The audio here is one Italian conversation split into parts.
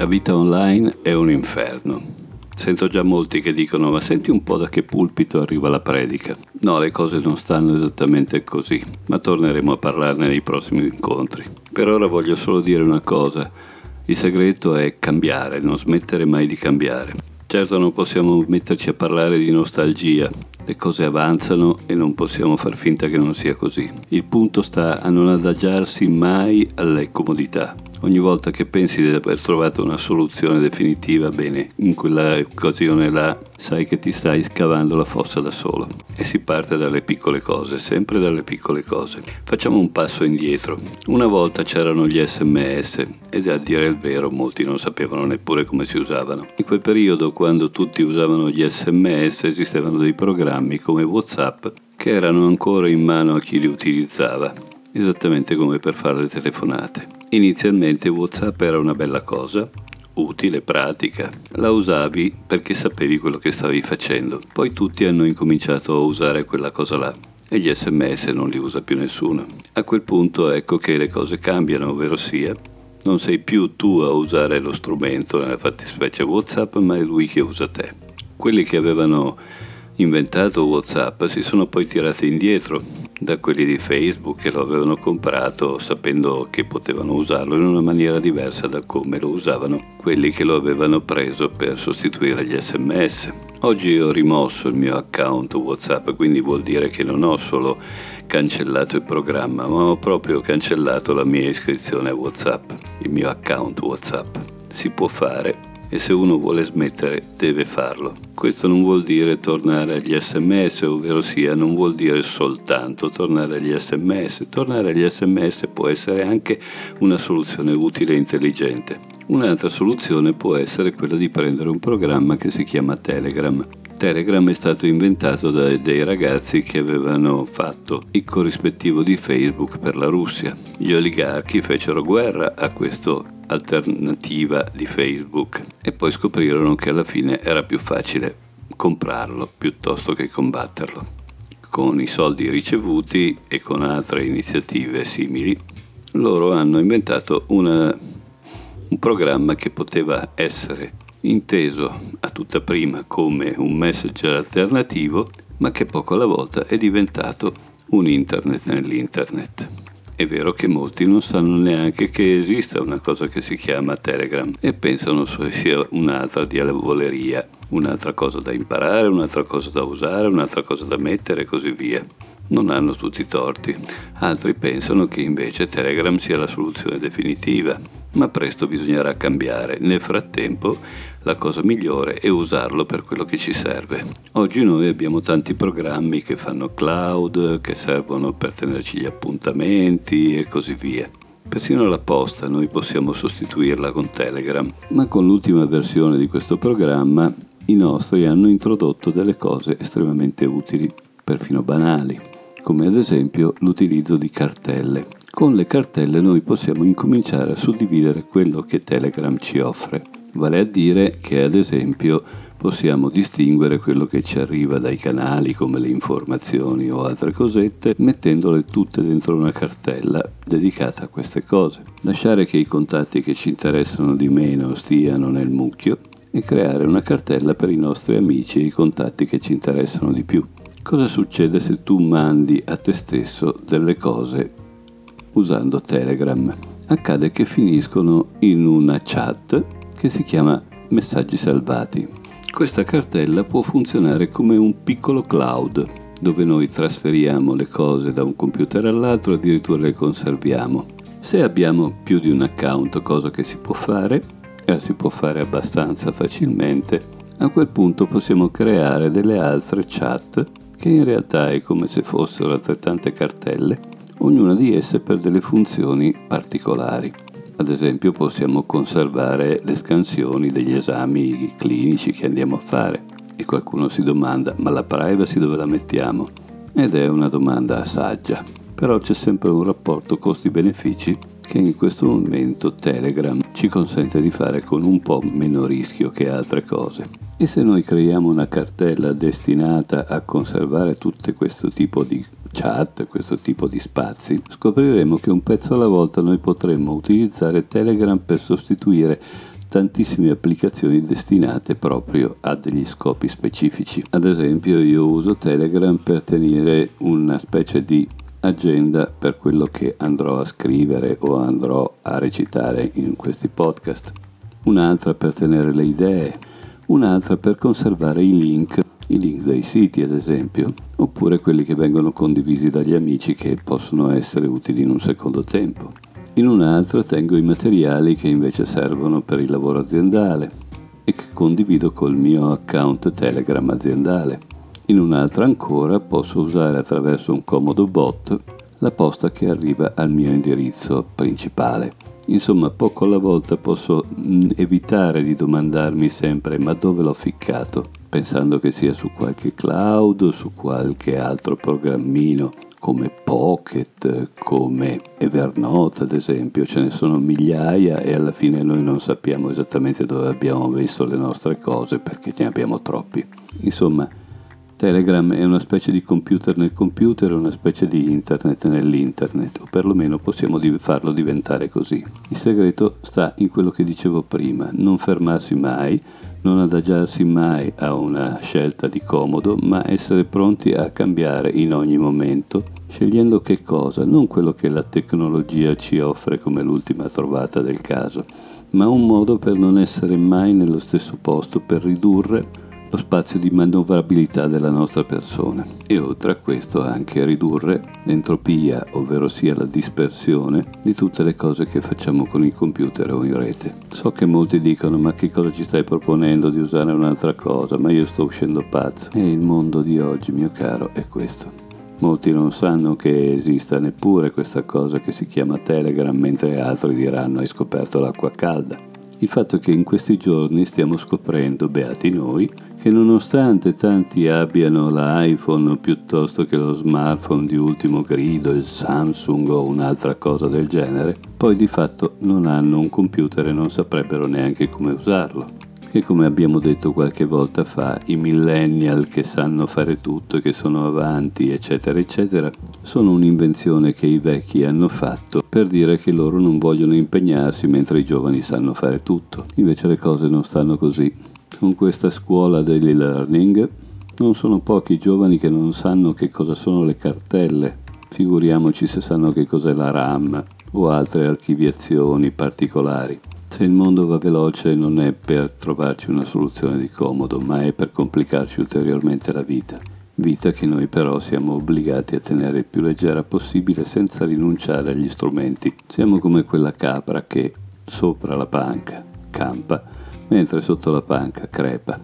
La vita online è un inferno. Sento già molti che dicono ma senti un po' da che pulpito arriva la predica. No, le cose non stanno esattamente così, ma torneremo a parlarne nei prossimi incontri. Per ora voglio solo dire una cosa. Il segreto è cambiare, non smettere mai di cambiare. Certo non possiamo metterci a parlare di nostalgia, le cose avanzano e non possiamo far finta che non sia così. Il punto sta a non adagiarsi mai alle comodità. Ogni volta che pensi di aver trovato una soluzione definitiva, bene, in quella occasione là sai che ti stai scavando la fossa da solo. E si parte dalle piccole cose, sempre dalle piccole cose. Facciamo un passo indietro. Una volta c'erano gli sms ed a dire il vero molti non sapevano neppure come si usavano. In quel periodo, quando tutti usavano gli sms, esistevano dei programmi come WhatsApp che erano ancora in mano a chi li utilizzava esattamente come per fare le telefonate. Inizialmente WhatsApp era una bella cosa, utile, pratica. La usavi perché sapevi quello che stavi facendo. Poi tutti hanno incominciato a usare quella cosa là e gli sms non li usa più nessuno. A quel punto ecco che le cose cambiano, ovvero sia, non sei più tu a usare lo strumento, nella fattispecie WhatsApp, ma è lui che usa te. Quelli che avevano inventato WhatsApp si sono poi tirati indietro da quelli di Facebook che lo avevano comprato sapendo che potevano usarlo in una maniera diversa da come lo usavano quelli che lo avevano preso per sostituire gli sms. Oggi ho rimosso il mio account WhatsApp, quindi vuol dire che non ho solo cancellato il programma, ma ho proprio cancellato la mia iscrizione a WhatsApp, il mio account WhatsApp. Si può fare e se uno vuole smettere deve farlo. Questo non vuol dire tornare agli sms, ovvero sia non vuol dire soltanto tornare agli sms. Tornare agli sms può essere anche una soluzione utile e intelligente. Un'altra soluzione può essere quella di prendere un programma che si chiama Telegram. Telegram è stato inventato da dei ragazzi che avevano fatto il corrispettivo di Facebook per la Russia. Gli oligarchi fecero guerra a questo alternativa di Facebook e poi scoprirono che alla fine era più facile comprarlo piuttosto che combatterlo. Con i soldi ricevuti e con altre iniziative simili, loro hanno inventato una, un programma che poteva essere inteso a tutta prima come un messenger alternativo, ma che poco alla volta è diventato un internet nell'internet. È vero che molti non sanno neanche che esista una cosa che si chiama Telegram e pensano sia un'altra diavoleria, un'altra cosa da imparare, un'altra cosa da usare, un'altra cosa da mettere e così via non hanno tutti i torti. Altri pensano che invece Telegram sia la soluzione definitiva, ma presto bisognerà cambiare. Nel frattempo la cosa migliore è usarlo per quello che ci serve. Oggi noi abbiamo tanti programmi che fanno cloud, che servono per tenerci gli appuntamenti e così via. Persino la posta noi possiamo sostituirla con Telegram, ma con l'ultima versione di questo programma i nostri hanno introdotto delle cose estremamente utili, perfino banali come ad esempio l'utilizzo di cartelle. Con le cartelle noi possiamo incominciare a suddividere quello che Telegram ci offre, vale a dire che ad esempio possiamo distinguere quello che ci arriva dai canali come le informazioni o altre cosette mettendole tutte dentro una cartella dedicata a queste cose. Lasciare che i contatti che ci interessano di meno stiano nel mucchio e creare una cartella per i nostri amici e i contatti che ci interessano di più. Cosa succede se tu mandi a te stesso delle cose usando Telegram? Accade che finiscono in una chat che si chiama messaggi salvati. Questa cartella può funzionare come un piccolo cloud dove noi trasferiamo le cose da un computer all'altro e addirittura le conserviamo. Se abbiamo più di un account, cosa che si può fare, e si può fare abbastanza facilmente, a quel punto possiamo creare delle altre chat che in realtà è come se fossero altrettante cartelle, ognuna di esse per delle funzioni particolari. Ad esempio possiamo conservare le scansioni degli esami clinici che andiamo a fare e qualcuno si domanda ma la privacy dove la mettiamo? Ed è una domanda saggia, però c'è sempre un rapporto costi-benefici che in questo momento Telegram ci consente di fare con un po' meno rischio che altre cose. E se noi creiamo una cartella destinata a conservare tutto questo tipo di chat, questo tipo di spazi, scopriremo che un pezzo alla volta noi potremmo utilizzare Telegram per sostituire tantissime applicazioni destinate proprio a degli scopi specifici. Ad esempio io uso Telegram per tenere una specie di agenda per quello che andrò a scrivere o andrò a recitare in questi podcast, un'altra per tenere le idee, un'altra per conservare i link, i link dei siti ad esempio, oppure quelli che vengono condivisi dagli amici che possono essere utili in un secondo tempo. In un'altra tengo i materiali che invece servono per il lavoro aziendale e che condivido col mio account Telegram aziendale. In un'altra ancora posso usare attraverso un comodo bot la posta che arriva al mio indirizzo principale. Insomma, poco alla volta posso mm, evitare di domandarmi sempre ma dove l'ho ficcato, pensando che sia su qualche cloud su qualche altro programmino come Pocket, come Evernote ad esempio, ce ne sono migliaia e alla fine noi non sappiamo esattamente dove abbiamo messo le nostre cose perché ne abbiamo troppi. Insomma, Telegram è una specie di computer nel computer, una specie di internet nell'internet, o perlomeno possiamo farlo diventare così. Il segreto sta in quello che dicevo prima, non fermarsi mai, non adagiarsi mai a una scelta di comodo, ma essere pronti a cambiare in ogni momento, scegliendo che cosa, non quello che la tecnologia ci offre come l'ultima trovata del caso, ma un modo per non essere mai nello stesso posto, per ridurre lo spazio di manovrabilità della nostra persona e oltre a questo anche ridurre l'entropia, ovvero sia la dispersione di tutte le cose che facciamo con il computer o in rete. So che molti dicono ma che cosa ci stai proponendo di usare un'altra cosa, ma io sto uscendo pazzo. E il mondo di oggi, mio caro, è questo. Molti non sanno che esista neppure questa cosa che si chiama Telegram, mentre altri diranno hai scoperto l'acqua calda. Il fatto è che in questi giorni stiamo scoprendo, beati noi, che nonostante tanti abbiano l'iPhone piuttosto che lo smartphone di ultimo grido, il Samsung o un'altra cosa del genere, poi di fatto non hanno un computer e non saprebbero neanche come usarlo. Che come abbiamo detto qualche volta fa, i millennial che sanno fare tutto e che sono avanti, eccetera, eccetera, sono un'invenzione che i vecchi hanno fatto per dire che loro non vogliono impegnarsi mentre i giovani sanno fare tutto. Invece le cose non stanno così con questa scuola dell'e-learning. Non sono pochi i giovani che non sanno che cosa sono le cartelle, figuriamoci se sanno che cos'è la RAM o altre archiviazioni particolari. Se il mondo va veloce non è per trovarci una soluzione di comodo, ma è per complicarci ulteriormente la vita. Vita che noi però siamo obbligati a tenere il più leggera possibile senza rinunciare agli strumenti. Siamo come quella capra che, sopra la panca, campa mentre sotto la panca crepa.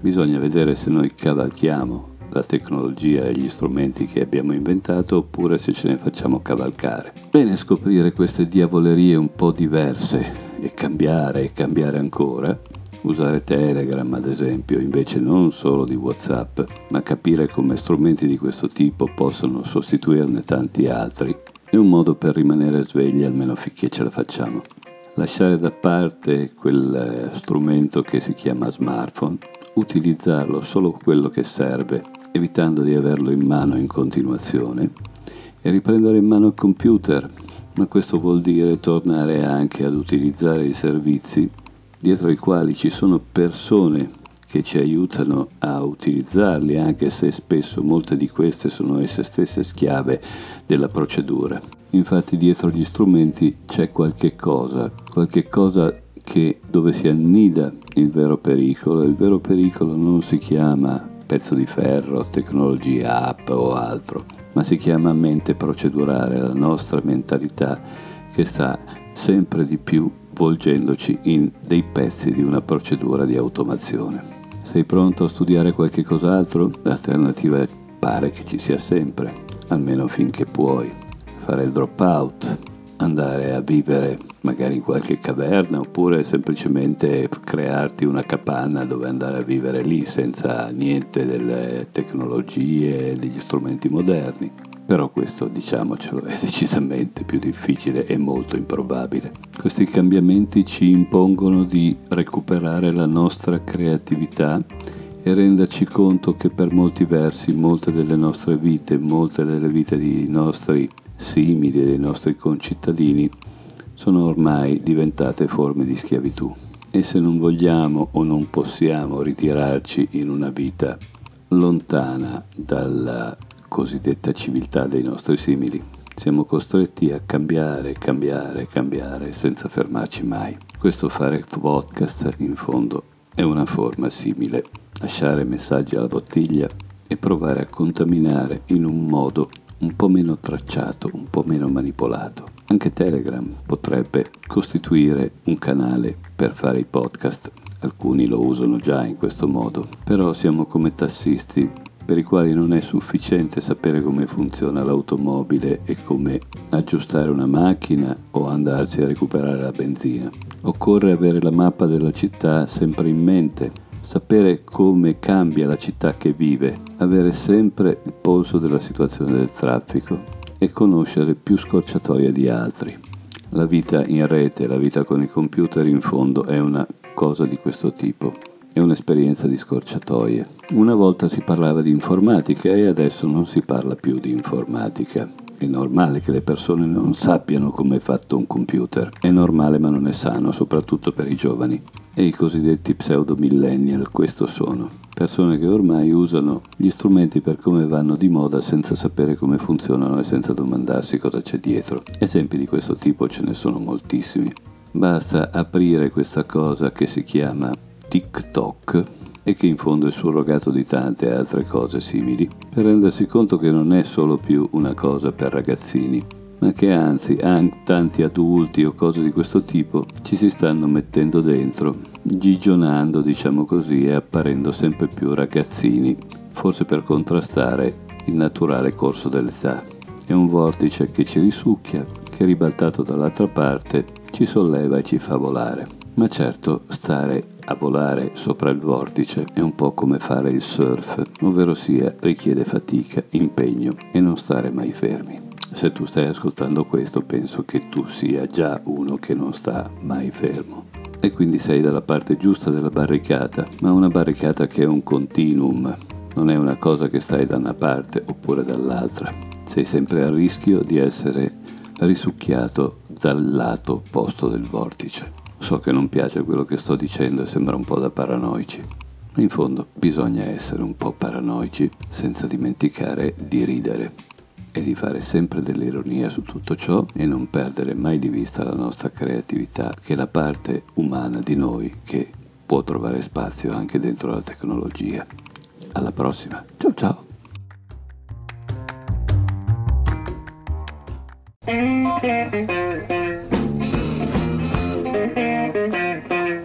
Bisogna vedere se noi cavalchiamo la tecnologia e gli strumenti che abbiamo inventato oppure se ce ne facciamo cavalcare. Bene scoprire queste diavolerie un po' diverse e cambiare e cambiare ancora. Usare Telegram ad esempio invece non solo di Whatsapp, ma capire come strumenti di questo tipo possono sostituirne tanti altri è un modo per rimanere svegli almeno finché ce la facciamo lasciare da parte quel eh, strumento che si chiama smartphone, utilizzarlo solo quello che serve, evitando di averlo in mano in continuazione, e riprendere in mano il computer, ma questo vuol dire tornare anche ad utilizzare i servizi dietro i quali ci sono persone che ci aiutano a utilizzarli, anche se spesso molte di queste sono esse stesse schiave della procedura. Infatti dietro gli strumenti c'è qualche cosa, qualche cosa che dove si annida il vero pericolo. Il vero pericolo non si chiama pezzo di ferro, tecnologia, app o altro, ma si chiama mente procedurale, la nostra mentalità che sta sempre di più volgendoci in dei pezzi di una procedura di automazione. Sei pronto a studiare qualche cos'altro? L'alternativa pare che ci sia sempre, almeno finché puoi fare il drop out, andare a vivere magari in qualche caverna oppure semplicemente crearti una capanna dove andare a vivere lì senza niente delle tecnologie degli strumenti moderni. Però questo, diciamocelo, è decisamente più difficile e molto improbabile. Questi cambiamenti ci impongono di recuperare la nostra creatività e renderci conto che per molti versi molte delle nostre vite, molte delle vite dei nostri simili, dei nostri concittadini, sono ormai diventate forme di schiavitù. E se non vogliamo o non possiamo ritirarci in una vita lontana dalla cosiddetta civiltà dei nostri simili. Siamo costretti a cambiare, cambiare, cambiare senza fermarci mai. Questo fare podcast in fondo è una forma simile. Lasciare messaggi alla bottiglia e provare a contaminare in un modo un po' meno tracciato, un po' meno manipolato. Anche Telegram potrebbe costituire un canale per fare i podcast. Alcuni lo usano già in questo modo, però siamo come tassisti per i quali non è sufficiente sapere come funziona l'automobile e come aggiustare una macchina o andarsi a recuperare la benzina. Occorre avere la mappa della città sempre in mente, sapere come cambia la città che vive, avere sempre il polso della situazione del traffico e conoscere più scorciatoie di altri. La vita in rete, la vita con i computer in fondo è una cosa di questo tipo è un'esperienza di scorciatoie. Una volta si parlava di informatica e adesso non si parla più di informatica. È normale che le persone non sappiano come è fatto un computer. È normale ma non è sano, soprattutto per i giovani. E i cosiddetti pseudo millennial questo sono. Persone che ormai usano gli strumenti per come vanno di moda senza sapere come funzionano e senza domandarsi cosa c'è dietro. Esempi di questo tipo ce ne sono moltissimi. Basta aprire questa cosa che si chiama TikTok e che in fondo è surrogato di tante altre cose simili, per rendersi conto che non è solo più una cosa per ragazzini, ma che anzi anche tanti adulti o cose di questo tipo ci si stanno mettendo dentro, gigionando diciamo così e apparendo sempre più ragazzini, forse per contrastare il naturale corso dell'età. È un vortice che ci risucchia, che ribaltato dall'altra parte ci solleva e ci fa volare. Ma certo, stare a volare sopra il vortice è un po' come fare il surf, ovvero sia richiede fatica, impegno e non stare mai fermi. Se tu stai ascoltando questo, penso che tu sia già uno che non sta mai fermo. E quindi sei dalla parte giusta della barricata, ma una barricata che è un continuum, non è una cosa che stai da una parte oppure dall'altra. Sei sempre a rischio di essere risucchiato dal lato opposto del vortice. So che non piace quello che sto dicendo e sembra un po' da paranoici. In fondo bisogna essere un po' paranoici senza dimenticare di ridere e di fare sempre dell'ironia su tutto ciò e non perdere mai di vista la nostra creatività, che è la parte umana di noi che può trovare spazio anche dentro la tecnologia. Alla prossima. Ciao ciao.